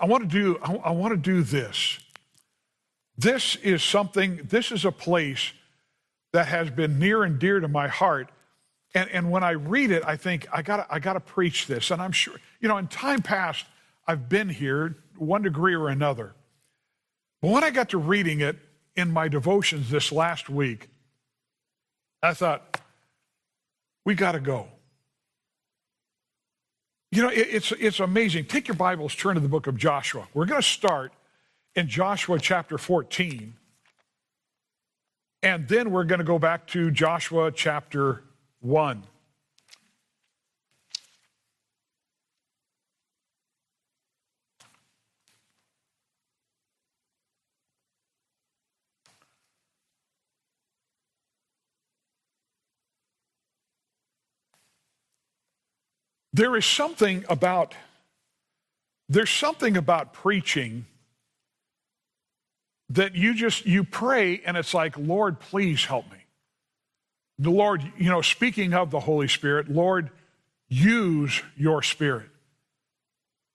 I want to do I, I want to do this. This is something, this is a place that has been near and dear to my heart. And, and when I read it, I think, I gotta, I gotta preach this. And I'm sure, you know, in time past, I've been here one degree or another. But when I got to reading it in my devotions this last week, I thought, we got to go. You know, it, it's, it's amazing. Take your Bibles, turn to the book of Joshua. We're going to start in Joshua chapter 14. And then we're going to go back to Joshua chapter 1. There is something about there's something about preaching that you just you pray and it's like lord please help me. The lord you know speaking of the holy spirit lord use your spirit.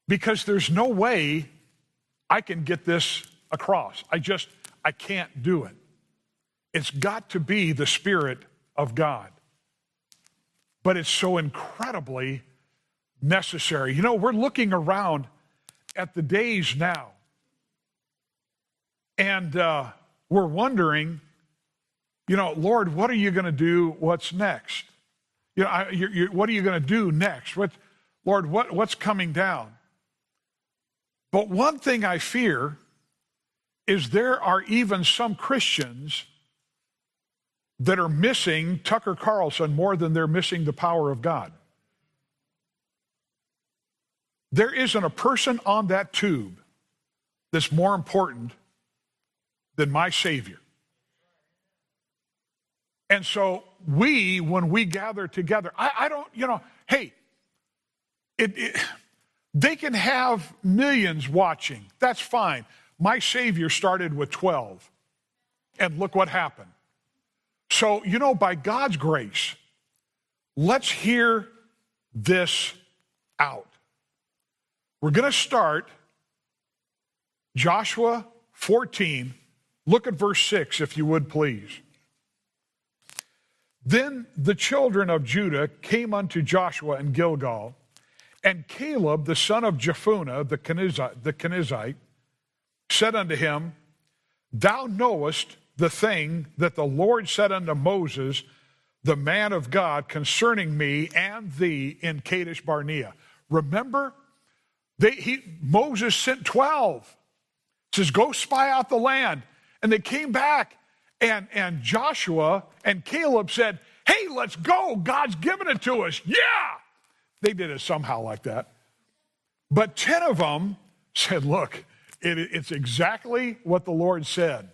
Because there's no way i can get this across. I just i can't do it. It's got to be the spirit of god. But it's so incredibly necessary you know we're looking around at the days now and uh, we're wondering, you know, Lord, what are you going to do? What's next? You know, I, you're, you're, what are you going to do next? What, Lord, what, what's coming down? But one thing I fear is there are even some Christians that are missing Tucker Carlson more than they're missing the power of God. There isn't a person on that tube that's more important than my Savior. And so we, when we gather together, I, I don't, you know, hey, it, it, they can have millions watching. That's fine. My Savior started with 12. And look what happened. So, you know, by God's grace, let's hear this out. We're going to start Joshua 14, Look at verse 6, if you would please. Then the children of Judah came unto Joshua in Gilgal, and Caleb, the son of Jephunneh, the Kenizzite, the Kenizzite, said unto him, Thou knowest the thing that the Lord said unto Moses, the man of God, concerning me and thee in Kadesh Barnea. Remember, they, he, Moses sent 12. Says, Go spy out the land. And they came back, and, and Joshua and Caleb said, Hey, let's go. God's given it to us. Yeah. They did it somehow like that. But 10 of them said, Look, it, it's exactly what the Lord said.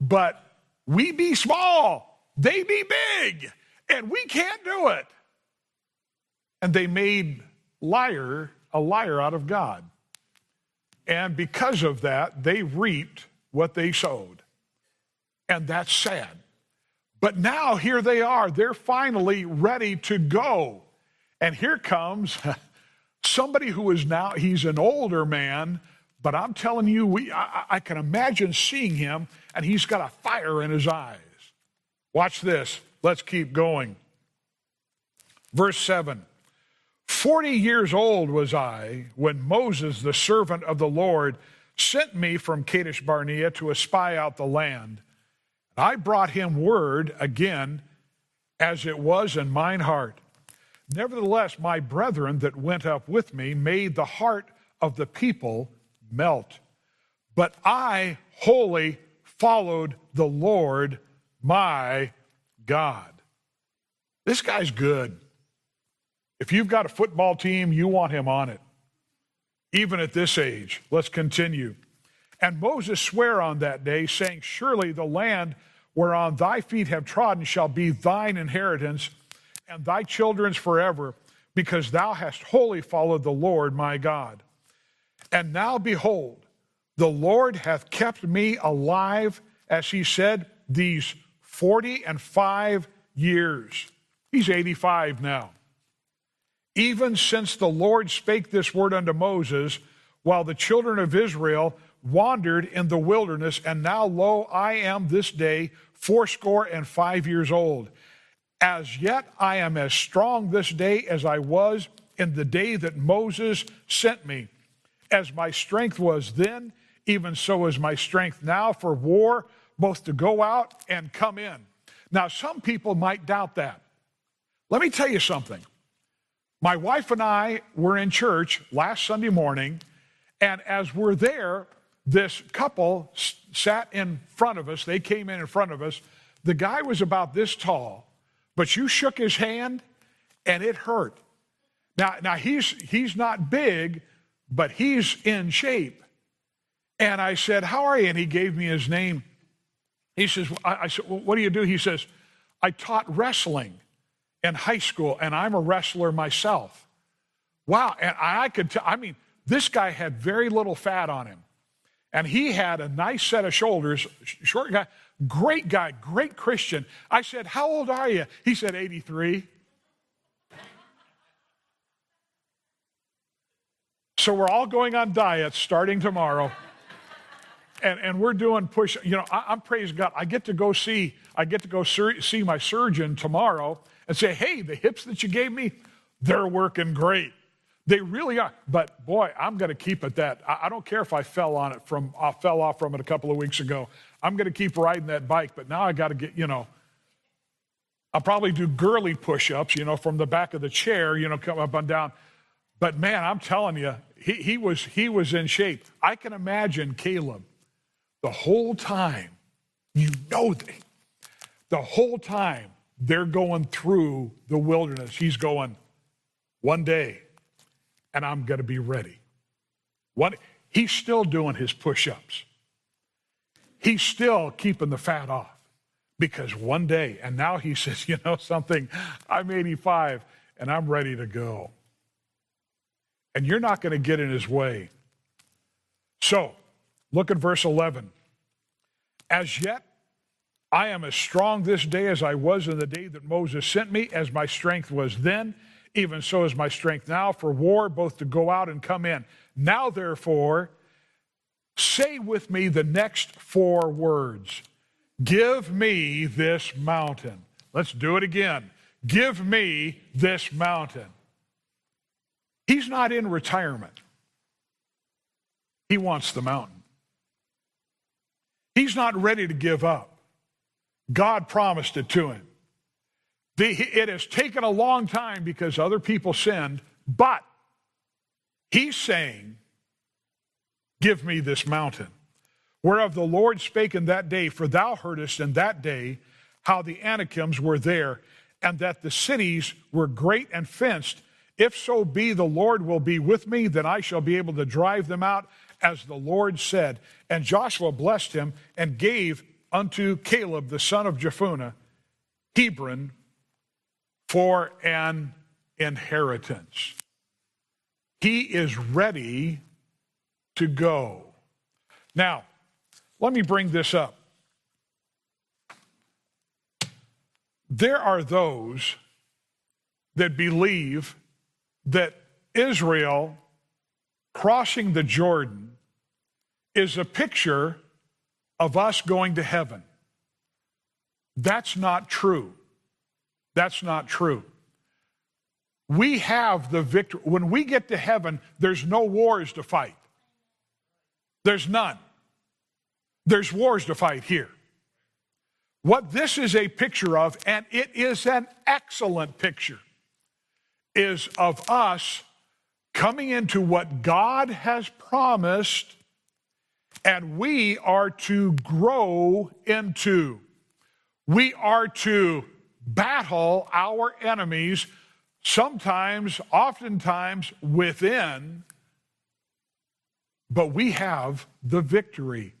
But we be small, they be big, and we can't do it. And they made liar a liar out of God. And because of that, they reaped what they sowed. And that's sad. But now here they are. They're finally ready to go. And here comes somebody who is now, he's an older man, but I'm telling you, we, I, I can imagine seeing him, and he's got a fire in his eyes. Watch this. Let's keep going. Verse 7 Forty years old was I when Moses, the servant of the Lord, sent me from Kadesh Barnea to espy out the land. And I brought him word again, as it was in mine heart. Nevertheless, my brethren that went up with me made the heart of the people melt. But I wholly followed the Lord my God. This guy's good. If you've got a football team, you want him on it even at this age. Let's continue. And Moses sware on that day, saying, Surely the land whereon thy feet have trodden shall be thine inheritance, and thy children's forever, because thou hast wholly followed the Lord my God. And now behold, the Lord hath kept me alive, as he said, these forty and five years. He's 85 now. Even since the Lord spake this word unto Moses, while the children of Israel wandered in the wilderness, and now lo, I am this day fourscore and five years old. As yet I am as strong this day as I was in the day that Moses sent me. As my strength was then, even so is my strength now for war, both to go out and come in. Now, some people might doubt that. Let me tell you something. My wife and I were in church last Sunday morning, and as we're there, this couple sat in front of us. They came in in front of us. The guy was about this tall, but you shook his hand and it hurt. Now, now he's, he's not big, but he's in shape. And I said, How are you? And he gave me his name. He says, I, I said, well, What do you do? He says, I taught wrestling in high school, and I'm a wrestler myself. Wow. And I could tell, I mean, this guy had very little fat on him. And he had a nice set of shoulders, short guy, great guy, great Christian. I said, How old are you? He said, 83. So we're all going on diets starting tomorrow. And, and we're doing push, you know, I, am praise God. I get to go see, I get to go sur- see my surgeon tomorrow and say, hey, the hips that you gave me, they're working great. They really are. But boy, I'm going to keep at that. I, don't care if I fell on it from, I fell off from it a couple of weeks ago. I'm going to keep riding that bike. But now I got to get, you know, I'll probably do girly push ups, you know, from the back of the chair, you know, come up and down. But man, I'm telling you, he, he, was, he was in shape. I can imagine Caleb the whole time, you know, they, the whole time they're going through the wilderness, he's going, one day, and I'm going to be ready. One, he's still doing his push ups. He's still keeping the fat off because one day, and now he says, you know something, I'm 85 and I'm ready to go. And you're not going to get in his way. So, look at verse 11. As yet, I am as strong this day as I was in the day that Moses sent me, as my strength was then even so is my strength now for war, both to go out and come in. Now, therefore, say with me the next four words Give me this mountain. Let's do it again. Give me this mountain. He's not in retirement, he wants the mountain. He's not ready to give up. God promised it to him. The, it has taken a long time because other people sinned, but he's saying, Give me this mountain. Whereof the Lord spake in that day, for thou heardest in that day how the Anakims were there, and that the cities were great and fenced. If so be the Lord will be with me, then I shall be able to drive them out, as the Lord said. And Joshua blessed him and gave unto Caleb the son of Jephunneh Hebron for an inheritance. He is ready to go. Now, let me bring this up. There are those that believe that Israel crossing the Jordan is a picture of us going to heaven. That's not true. That's not true. We have the victory. When we get to heaven, there's no wars to fight. There's none. There's wars to fight here. What this is a picture of, and it is an excellent picture, is of us coming into what God has promised and we are to grow into. We are to battle our enemies, sometimes, oftentimes within, but we have the victory.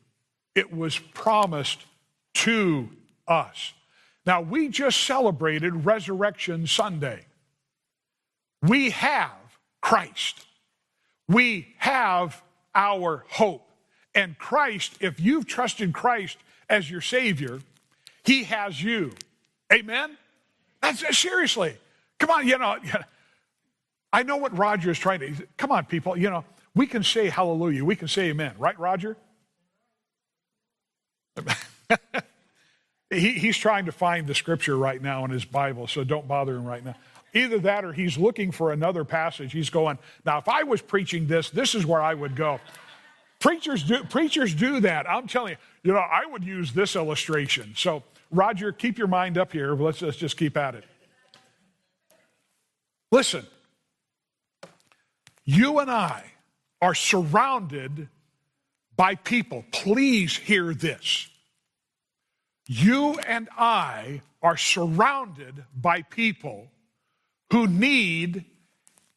It was promised to us. Now, we just celebrated Resurrection Sunday. We have Christ. We have our hope. And Christ, if you've trusted Christ as your Savior, He has you. Amen? That's uh, seriously. Come on, you know. I know what Roger is trying to. Come on, people. You know, we can say hallelujah. We can say amen, right, Roger? he, he's trying to find the scripture right now in his Bible, so don't bother him right now. Either that or he's looking for another passage. He's going, now, if I was preaching this, this is where I would go. Preachers do, preachers do that. I'm telling you, you know, I would use this illustration. So, Roger, keep your mind up here. Let's, let's just keep at it. Listen, you and I are surrounded by people. Please hear this. You and I are surrounded by people who need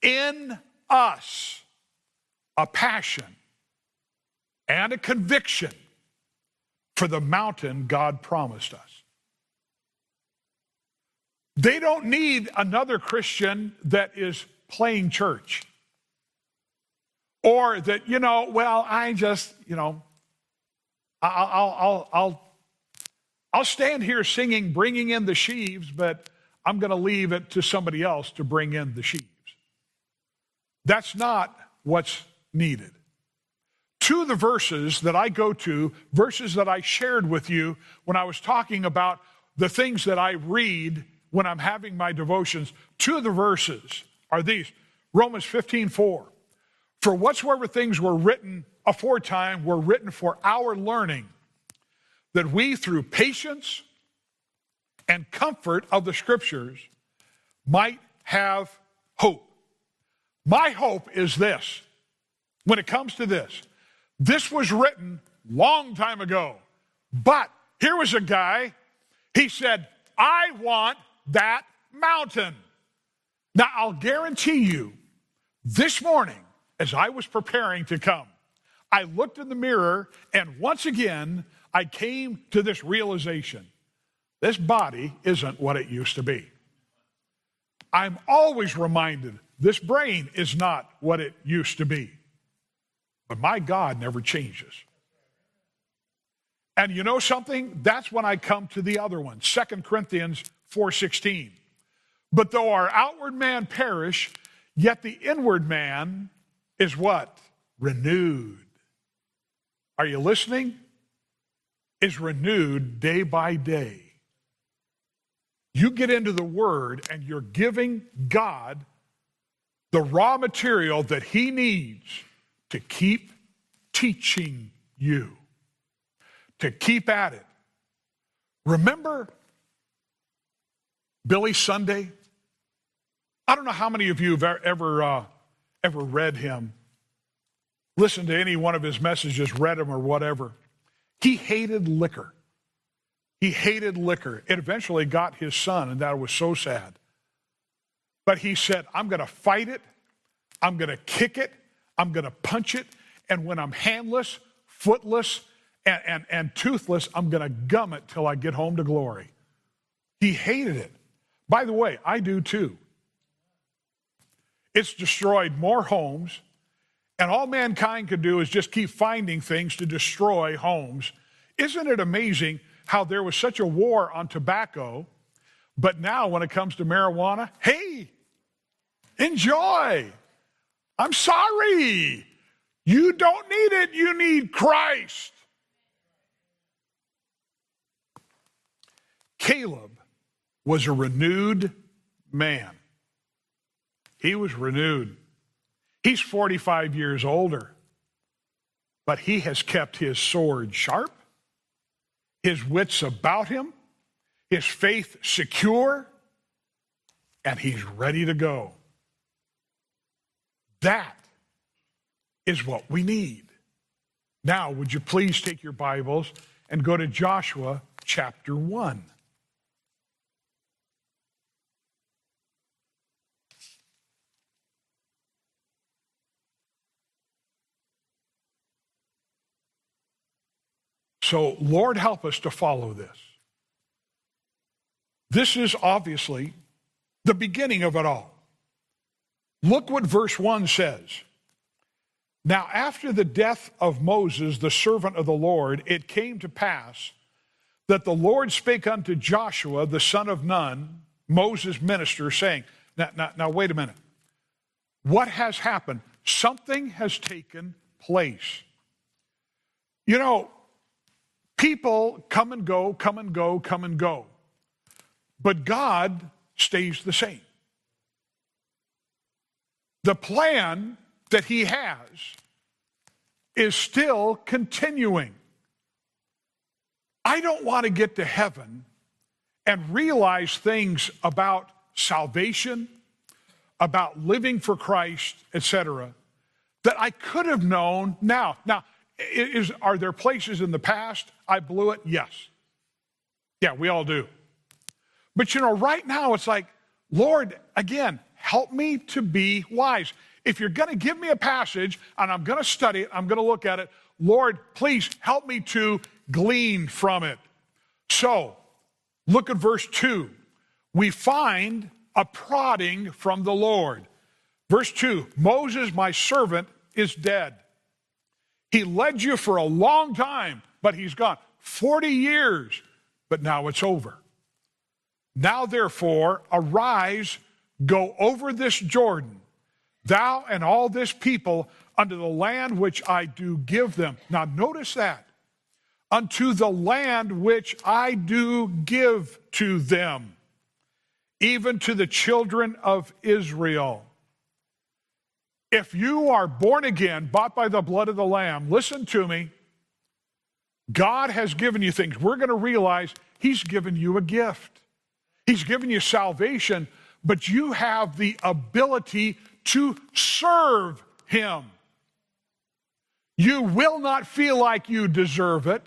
in us a passion and a conviction for the mountain God promised us. They don't need another Christian that is playing church. Or that, you know, well, I just, you know, I'll, I'll, I'll, I'll, stand here singing, bringing in the sheaves, but I'm going to leave it to somebody else to bring in the sheaves. That's not what's needed. Two of the verses that I go to, verses that I shared with you when I was talking about the things that I read when I'm having my devotions, two of the verses are these Romans 15 4. For whatsoever things were written aforetime were written for our learning, that we through patience and comfort of the scriptures might have hope. My hope is this when it comes to this. This was written long time ago, but here was a guy, he said, I want that mountain. Now, I'll guarantee you, this morning, as I was preparing to come, I looked in the mirror and once again, I came to this realization this body isn't what it used to be. I'm always reminded this brain is not what it used to be. But my God never changes. And you know something? That's when I come to the other one, 2 Corinthians 4:16. But though our outward man perish, yet the inward man is what? Renewed. Are you listening? Is renewed day by day. You get into the Word and you're giving God the raw material that He needs to keep teaching you, to keep at it. Remember Billy Sunday? I don't know how many of you have ever, uh, ever read him, listened to any one of his messages, read him or whatever. He hated liquor. He hated liquor. It eventually got his son, and that was so sad. But he said, I'm going to fight it. I'm going to kick it. I'm going to punch it. And when I'm handless, footless, and, and, and toothless, I'm going to gum it till I get home to glory. He hated it. By the way, I do too. It's destroyed more homes, and all mankind could do is just keep finding things to destroy homes. Isn't it amazing how there was such a war on tobacco, but now when it comes to marijuana, hey, enjoy. I'm sorry. You don't need it, you need Christ. Caleb was a renewed man. He was renewed. He's 45 years older, but he has kept his sword sharp, his wits about him, his faith secure, and he's ready to go. That is what we need. Now, would you please take your Bibles and go to Joshua chapter 1? So, Lord, help us to follow this. This is obviously the beginning of it all. Look what verse 1 says. Now, after the death of Moses, the servant of the Lord, it came to pass that the Lord spake unto Joshua, the son of Nun, Moses' minister, saying, Now, now, now wait a minute. what has happened? Something has taken place. You know, people come and go, come and go, come and go. But God stays the same. The plan that He has is still continuing. I don't want to get to heaven and realize things about salvation, about living for Christ, etc., that I could have known now. Now, is, are there places in the past I blew it? Yes. Yeah, we all do. But you know, right now it's like, Lord, again, help me to be wise. If you're going to give me a passage and I'm going to study it, I'm going to look at it, Lord, please help me to glean from it. So, look at verse 2. We find a prodding from the Lord. Verse 2 Moses, my servant, is dead. He led you for a long time, but he's gone. 40 years, but now it's over. Now, therefore, arise, go over this Jordan, thou and all this people, unto the land which I do give them. Now, notice that. Unto the land which I do give to them, even to the children of Israel. If you are born again, bought by the blood of the Lamb, listen to me. God has given you things. We're going to realize He's given you a gift. He's given you salvation, but you have the ability to serve Him. You will not feel like you deserve it.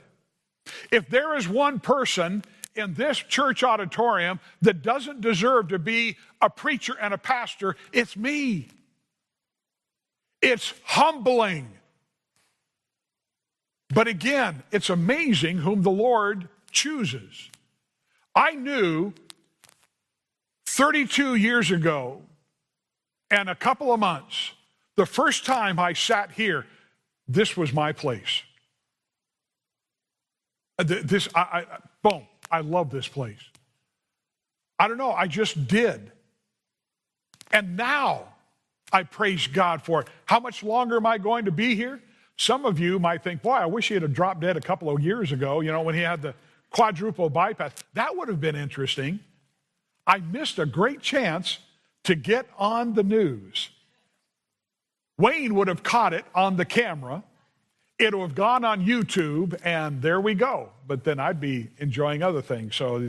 If there is one person in this church auditorium that doesn't deserve to be a preacher and a pastor, it's me. It's humbling. But again, it's amazing whom the Lord chooses. I knew 32 years ago and a couple of months, the first time I sat here, this was my place. Uh, this, I, I, boom, I love this place. I don't know, I just did. And now I praise God for it. How much longer am I going to be here? Some of you might think, boy, I wish he had dropped dead a couple of years ago, you know, when he had the quadruple bypass. That would have been interesting. I missed a great chance to get on the news. Wayne would have caught it on the camera. It would have gone on YouTube, and there we go. But then I'd be enjoying other things. So,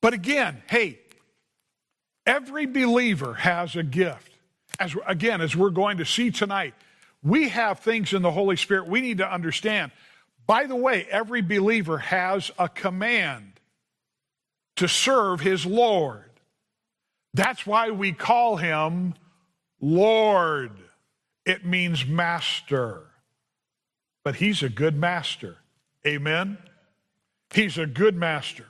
but again, hey, Every believer has a gift. As again, as we're going to see tonight, we have things in the Holy Spirit we need to understand. By the way, every believer has a command to serve his Lord. That's why we call him Lord. It means master. But he's a good master. Amen? He's a good master.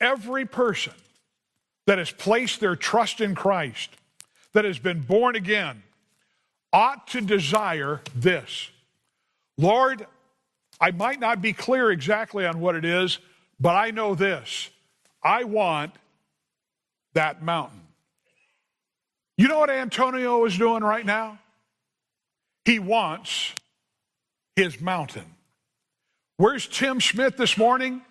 Every person that has placed their trust in Christ, that has been born again, ought to desire this Lord, I might not be clear exactly on what it is, but I know this. I want that mountain. You know what Antonio is doing right now? He wants his mountain. Where's Tim Schmidt this morning?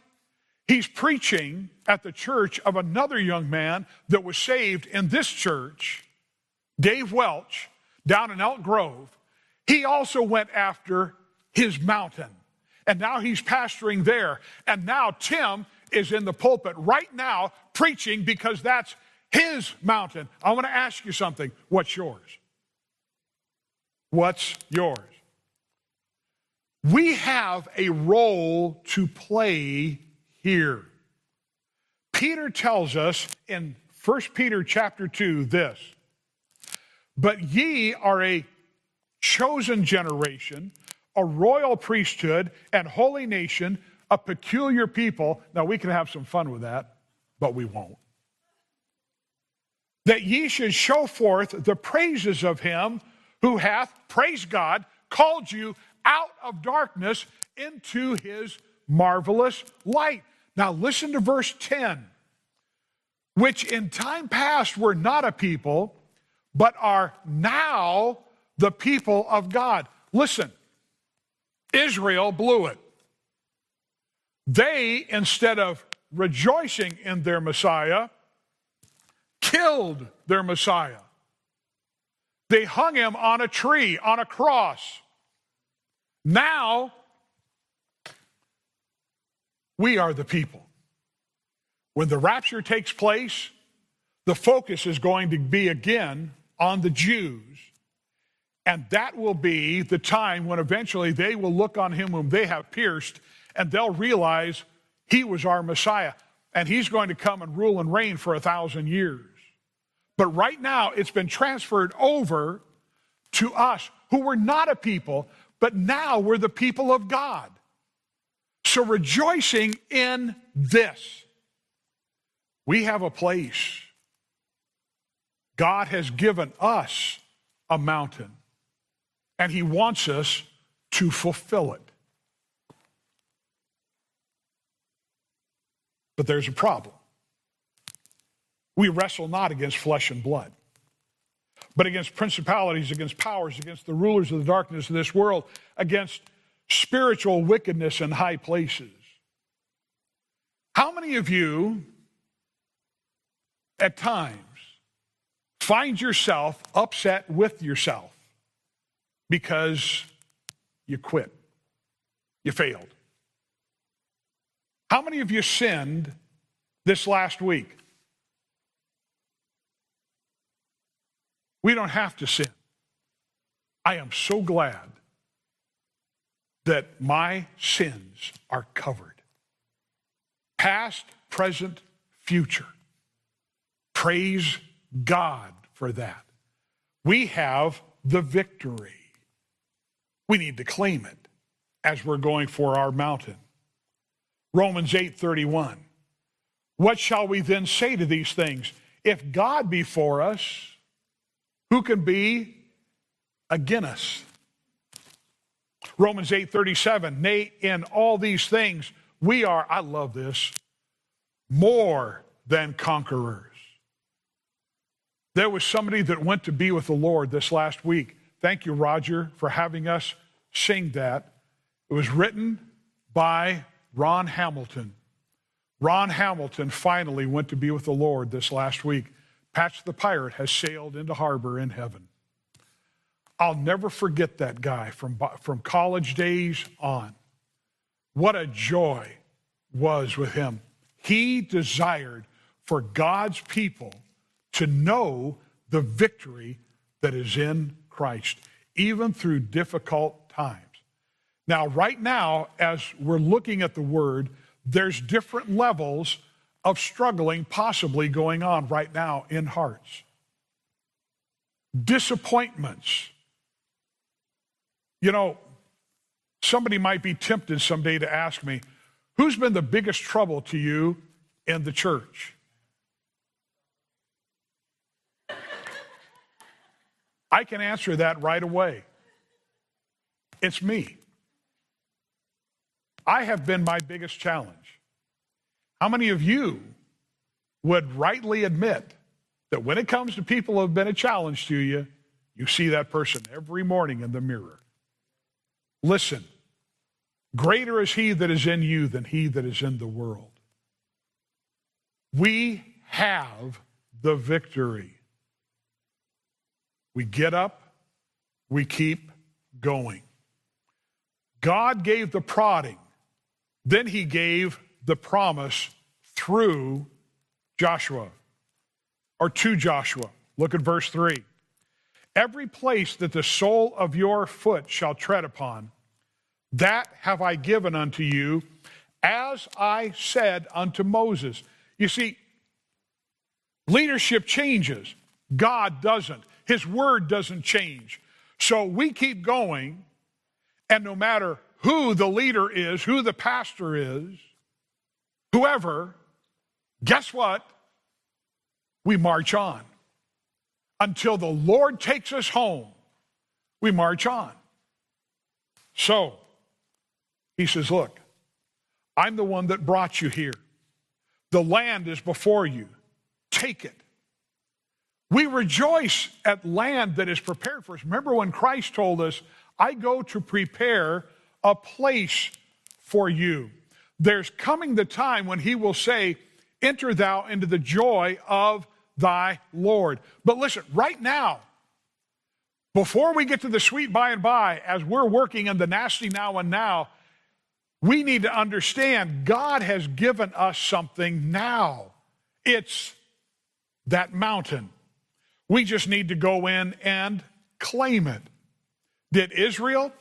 He's preaching at the church of another young man that was saved in this church, Dave Welch, down in Elk Grove. He also went after his mountain. And now he's pastoring there. And now Tim is in the pulpit right now preaching because that's his mountain. I want to ask you something. What's yours? What's yours? We have a role to play here. Peter tells us in 1 Peter chapter 2 this But ye are a chosen generation, a royal priesthood, and holy nation, a peculiar people. Now, we can have some fun with that, but we won't. That ye should show forth the praises of him who hath, praise God, called you out of darkness into his marvelous light. Now listen to verse 10. Which in time past were not a people, but are now the people of God. Listen, Israel blew it. They, instead of rejoicing in their Messiah, killed their Messiah. They hung him on a tree, on a cross. Now, we are the people. When the rapture takes place, the focus is going to be again on the Jews. And that will be the time when eventually they will look on him whom they have pierced and they'll realize he was our Messiah and he's going to come and rule and reign for a thousand years. But right now, it's been transferred over to us who were not a people, but now we're the people of God. So rejoicing in this, we have a place. God has given us a mountain, and He wants us to fulfill it. But there's a problem. We wrestle not against flesh and blood, but against principalities, against powers, against the rulers of the darkness of this world, against spiritual wickedness in high places. How many of you at times find yourself upset with yourself because you quit? You failed. How many of you sinned this last week? We don't have to sin. I am so glad that my sins are covered. Past, present, future. Praise God for that. We have the victory. We need to claim it as we're going for our mountain. Romans 8:31. What shall we then say to these things? If God be for us, who can be against us? Romans 8:37, nay, in all these things we are, I love this, more than conquerors. There was somebody that went to be with the Lord this last week. Thank you, Roger, for having us sing that. It was written by Ron Hamilton. Ron Hamilton finally went to be with the Lord this last week. Patch the Pirate has sailed into harbor in heaven. I'll never forget that guy from, from college days on. What a joy was with him. He desired for God's people to know the victory that is in Christ, even through difficult times. Now, right now, as we're looking at the word, there's different levels of struggling possibly going on right now in hearts. Disappointments, you know, somebody might be tempted someday to ask me, who's been the biggest trouble to you in the church? I can answer that right away. It's me. I have been my biggest challenge. How many of you would rightly admit that when it comes to people who have been a challenge to you, you see that person every morning in the mirror? Listen, greater is he that is in you than he that is in the world. We have the victory. We get up, we keep going. God gave the prodding, then he gave the promise through Joshua or to Joshua. Look at verse 3. Every place that the sole of your foot shall tread upon, that have I given unto you, as I said unto Moses. You see, leadership changes, God doesn't. His word doesn't change. So we keep going, and no matter who the leader is, who the pastor is, whoever, guess what? We march on until the Lord takes us home, we march on. So, he says, Look, I'm the one that brought you here. The land is before you. Take it. We rejoice at land that is prepared for us. Remember when Christ told us, I go to prepare a place for you. There's coming the time when he will say, Enter thou into the joy of thy Lord. But listen, right now, before we get to the sweet by and by, as we're working in the nasty now and now, we need to understand God has given us something now. It's that mountain. We just need to go in and claim it. Did Israel?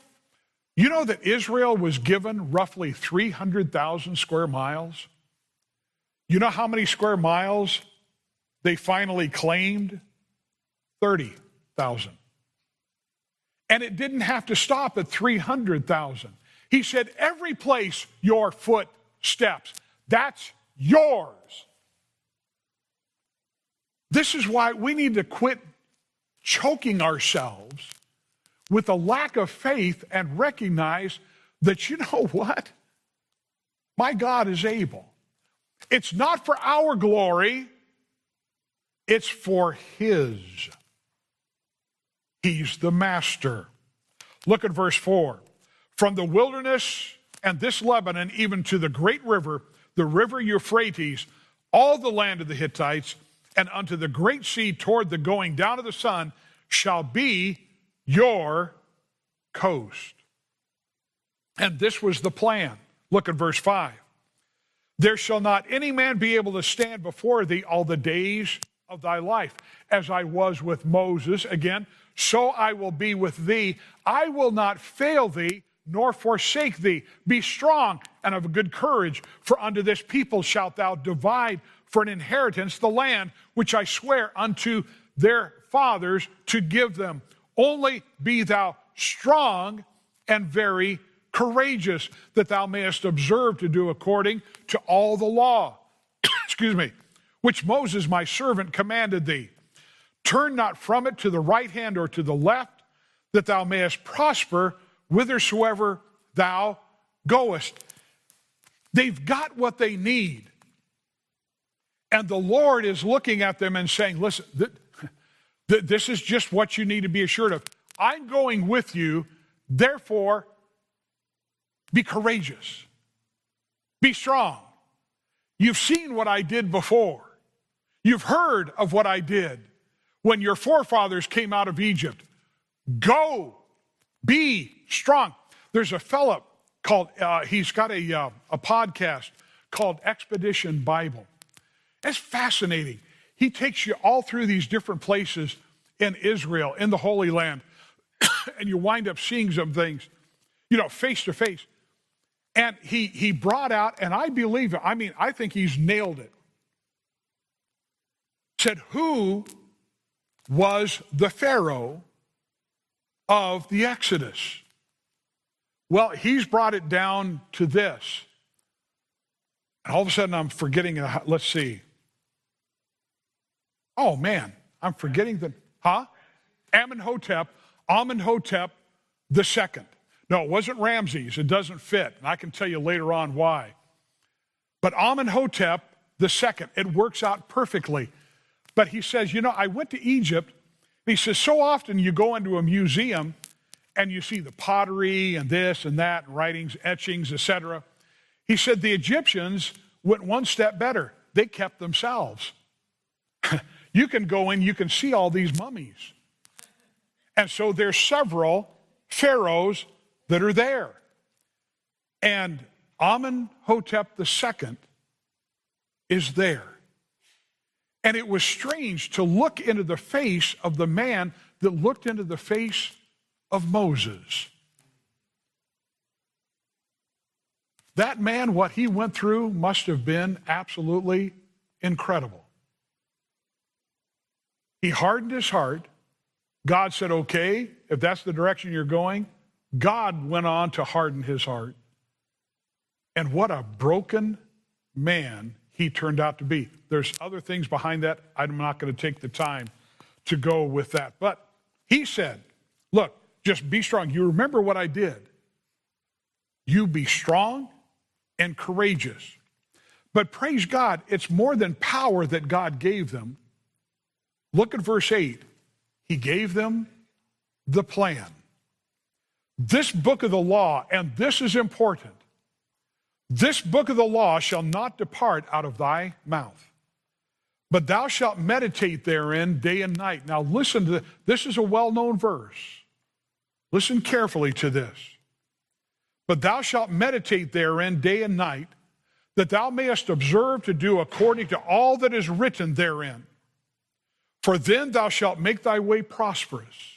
You know that Israel was given roughly 300,000 square miles? You know how many square miles they finally claimed? 30,000. And it didn't have to stop at 300,000. He said, Every place your foot steps, that's yours. This is why we need to quit choking ourselves with a lack of faith and recognize that, you know what? My God is able. It's not for our glory, it's for His. He's the master. Look at verse 4. From the wilderness and this Lebanon, even to the great river, the river Euphrates, all the land of the Hittites, and unto the great sea toward the going down of the sun shall be your coast. And this was the plan. Look at verse 5. There shall not any man be able to stand before thee all the days of thy life. As I was with Moses, again, so I will be with thee. I will not fail thee nor forsake thee. Be strong and of good courage, for unto this people shalt thou divide for an inheritance the land which I swear unto their fathers to give them. Only be thou strong and very courageous, that thou mayest observe to do according to all the law, excuse me, which Moses my servant commanded thee. Turn not from it to the right hand or to the left, that thou mayest prosper whithersoever thou goest. They've got what they need. And the Lord is looking at them and saying, Listen, th- th- this is just what you need to be assured of. I'm going with you, therefore, be courageous, be strong. You've seen what I did before, you've heard of what I did when your forefathers came out of Egypt. Go, be strong. There's a fellow called, uh, he's got a, uh, a podcast called Expedition Bible. It's fascinating. He takes you all through these different places in Israel, in the Holy Land, and you wind up seeing some things, you know, face to face. And he, he brought out, and I believe it, I mean, I think he's nailed it. Said, Who was the Pharaoh of the Exodus? Well, he's brought it down to this. And all of a sudden, I'm forgetting, let's see. Oh, man, I'm forgetting the, huh? Amenhotep, Amenhotep the second. No, it wasn't Ramses. It doesn't fit. And I can tell you later on why. But Amenhotep the second, it works out perfectly. But he says, you know, I went to Egypt. he says, so often you go into a museum and you see the pottery and this and that, writings, etchings, etc. He said the Egyptians went one step better. They kept themselves. you can go in, you can see all these mummies. And so there's several pharaohs that are there. And Amenhotep II is there. And it was strange to look into the face of the man that looked into the face of Moses. That man, what he went through must have been absolutely incredible. He hardened his heart. God said, okay, if that's the direction you're going. God went on to harden his heart. And what a broken man he turned out to be. There's other things behind that. I'm not going to take the time to go with that. But he said, look, just be strong. You remember what I did. You be strong and courageous. But praise God, it's more than power that God gave them. Look at verse 8. He gave them the plan. This book of the law, and this is important, this book of the law shall not depart out of thy mouth, but thou shalt meditate therein day and night. Now, listen to this. This is a well known verse. Listen carefully to this. But thou shalt meditate therein day and night, that thou mayest observe to do according to all that is written therein. For then thou shalt make thy way prosperous,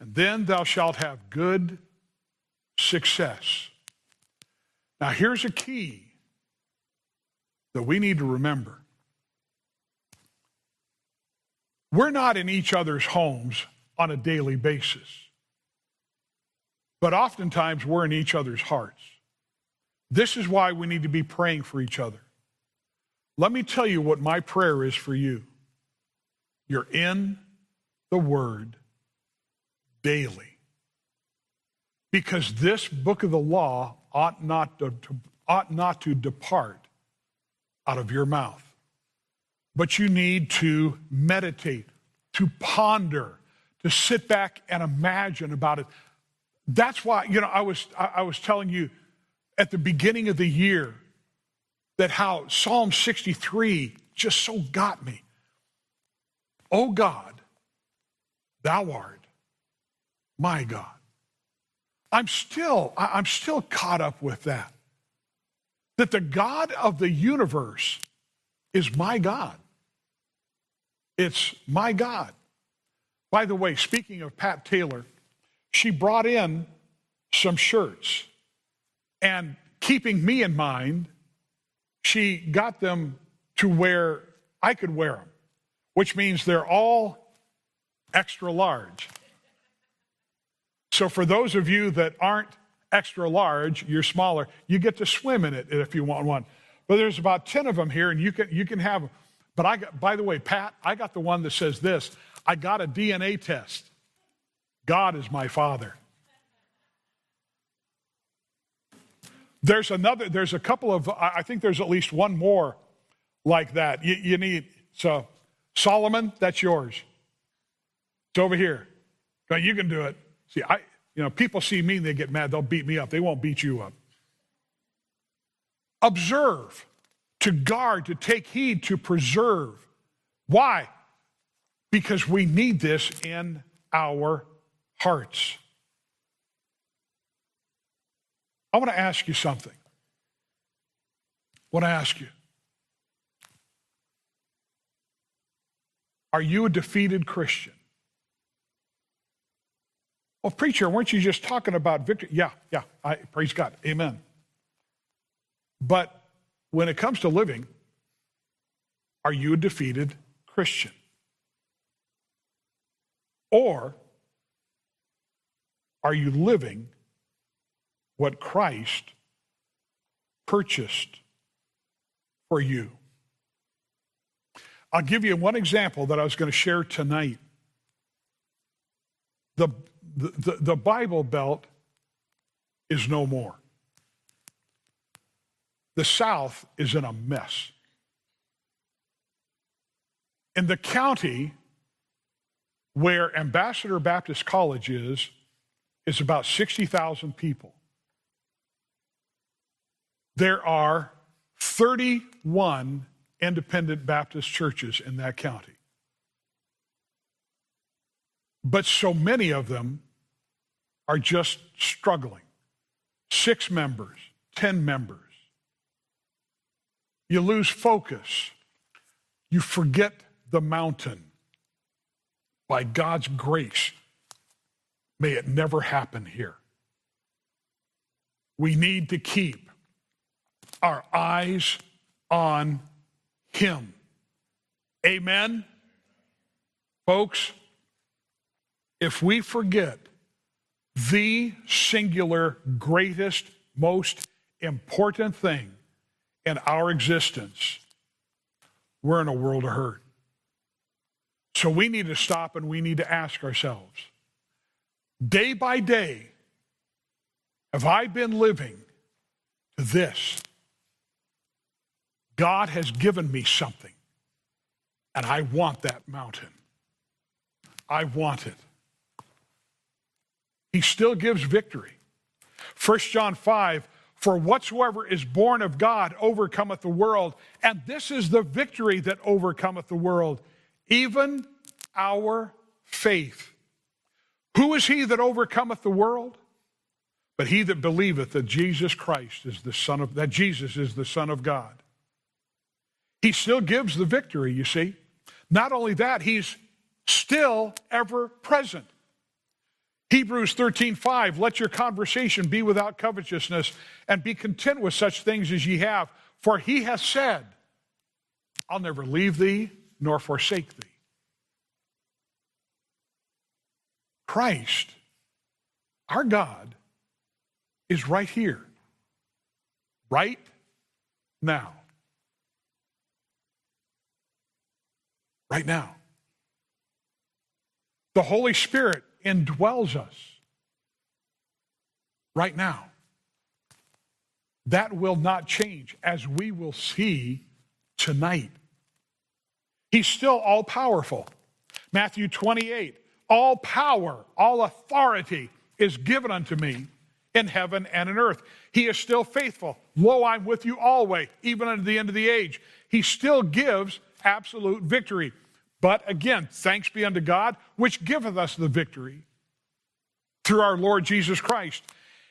and then thou shalt have good success. Now, here's a key that we need to remember. We're not in each other's homes on a daily basis, but oftentimes we're in each other's hearts. This is why we need to be praying for each other. Let me tell you what my prayer is for you. You're in the Word daily. Because this book of the law ought not to, to, ought not to depart out of your mouth. But you need to meditate, to ponder, to sit back and imagine about it. That's why, you know, I was, I was telling you at the beginning of the year that how Psalm 63 just so got me. Oh God, thou art my God. I'm still, I'm still caught up with that. That the God of the universe is my God. It's my God. By the way, speaking of Pat Taylor, she brought in some shirts. And keeping me in mind, she got them to where I could wear them which means they're all extra large. So, for those of you that aren't extra large, you're smaller, you get to swim in it if you want one. But there's about 10 of them here, and you can, you can have them. But I got, by the way, Pat, I got the one that says this I got a DNA test. God is my father. There's another, there's a couple of, I think there's at least one more like that. You, you need, so Solomon, that's yours. It's over here. you can do it. See, I, you know, people see me and they get mad. They'll beat me up. They won't beat you up. Observe, to guard, to take heed, to preserve. Why? Because we need this in our hearts. I want to ask you something. I want to ask you Are you a defeated Christian? Well, preacher, weren't you just talking about victory? Yeah, yeah, I, praise God. Amen. But when it comes to living, are you a defeated Christian? Or are you living what Christ purchased for you? I'll give you one example that I was going to share tonight. The, the, the Bible Belt is no more. The South is in a mess. In the county where Ambassador Baptist College is, is about 60,000 people. There are 31 independent Baptist churches in that county. But so many of them are just struggling. Six members, 10 members. You lose focus. You forget the mountain. By God's grace, may it never happen here. We need to keep our eyes on him. Amen? Folks, if we forget the singular, greatest, most important thing in our existence, we're in a world of hurt. So we need to stop and we need to ask ourselves day by day, have I been living to this? God has given me something. And I want that mountain. I want it. He still gives victory. 1 John 5 For whatsoever is born of God overcometh the world, and this is the victory that overcometh the world, even our faith. Who is he that overcometh the world? But he that believeth that Jesus Christ is the Son of that Jesus is the Son of God. He still gives the victory, you see. Not only that, he's still ever present. Hebrews 13:5 Let your conversation be without covetousness and be content with such things as ye have for he has said I'll never leave thee nor forsake thee. Christ our God is right here right now. Right now. The Holy Spirit indwells us right now. That will not change, as we will see tonight. He's still all powerful. Matthew 28 All power, all authority is given unto me in heaven and in earth. He is still faithful. Lo, I'm with you always, even unto the end of the age. He still gives absolute victory. But again, thanks be unto God, which giveth us the victory through our Lord Jesus Christ.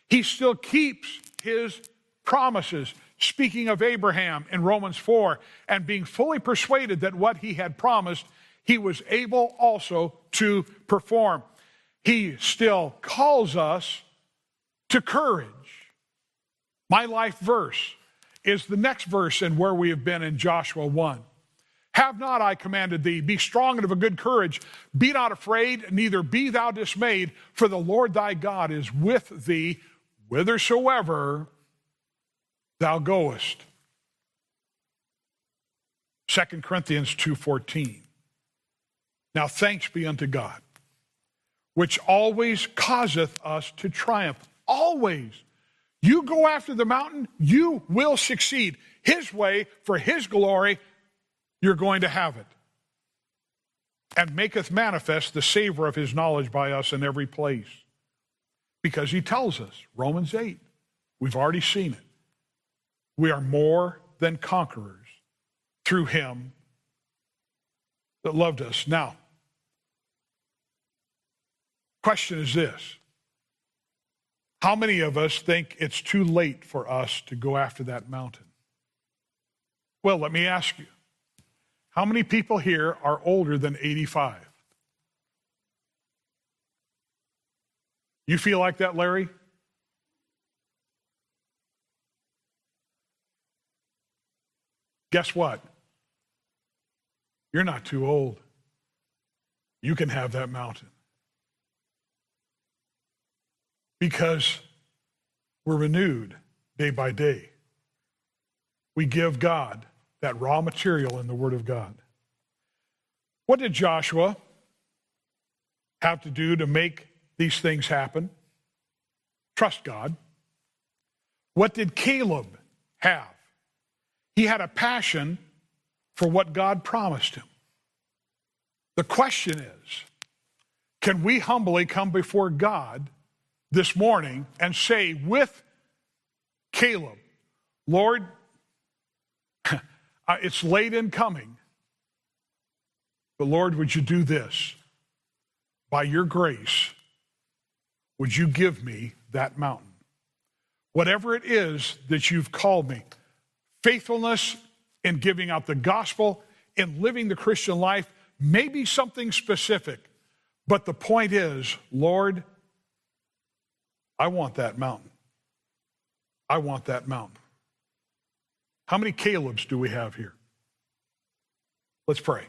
He still keeps his promises. Speaking of Abraham in Romans 4, and being fully persuaded that what he had promised, he was able also to perform. He still calls us to courage. My life verse is the next verse in where we have been in Joshua 1. Have not I commanded thee? Be strong and of a good courage. Be not afraid, neither be thou dismayed, for the Lord thy God is with thee whithersoever thou goest. 2 Corinthians 2:14. Now thanks be unto God, which always causeth us to triumph. Always. You go after the mountain, you will succeed. His way for his glory you're going to have it. And maketh manifest the savor of his knowledge by us in every place. Because he tells us, Romans 8, we've already seen it. We are more than conquerors through him that loved us. Now, question is this How many of us think it's too late for us to go after that mountain? Well, let me ask you how many people here are older than 85? You feel like that, Larry? Guess what? You're not too old. You can have that mountain. Because we're renewed day by day. We give God that raw material in the Word of God. What did Joshua have to do to make these things happen? Trust God. What did Caleb have? He had a passion for what God promised him. The question is can we humbly come before God this morning and say, with Caleb, Lord, uh, it's late in coming. But Lord, would you do this? By your grace, would you give me that mountain? Whatever it is that you've called me, faithfulness in giving out the gospel, in living the Christian life, maybe something specific. But the point is, Lord, I want that mountain. I want that mountain. How many Calebs do we have here? Let's pray.